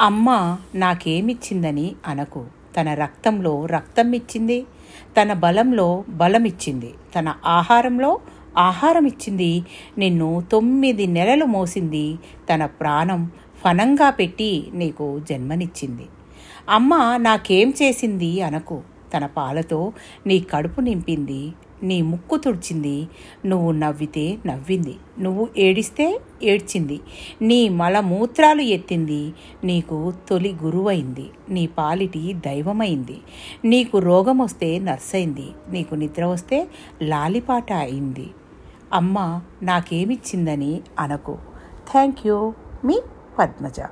అమ్మ నాకేమిచ్చిందని అనకు. తన రక్తంలో రక్తం ఇచ్చింది తన బలంలో బలం ఇచ్చింది తన ఆహారంలో ఆహారం ఇచ్చింది నిన్ను తొమ్మిది నెలలు మోసింది. తన ప్రాణం ఫనంగా పెట్టి నీకు జన్మనిచ్చింది. అమ్మ నాకేం చేసింది అనకు. తన పాలతో నీ కడుపు నింపింది. నీ ముక్కు తుడిచింది. నువ్వు నవ్వితే నవ్వింది. నువ్వు ఏడిస్తే ఏడ్చింది. నీ మలమూత్రాలు ఎత్తింది. నీకు తొలి గురువైంది. నీ పాలిటి దైవమైంది. నీకు రోగం వస్తే నర్సైంది. నీకు నిద్ర వస్తే లాలిపాట అయింది. అమ్మ నాకేమిచ్చిందని అనకు. థ్యాంక్ యూ మీ పద్మజ.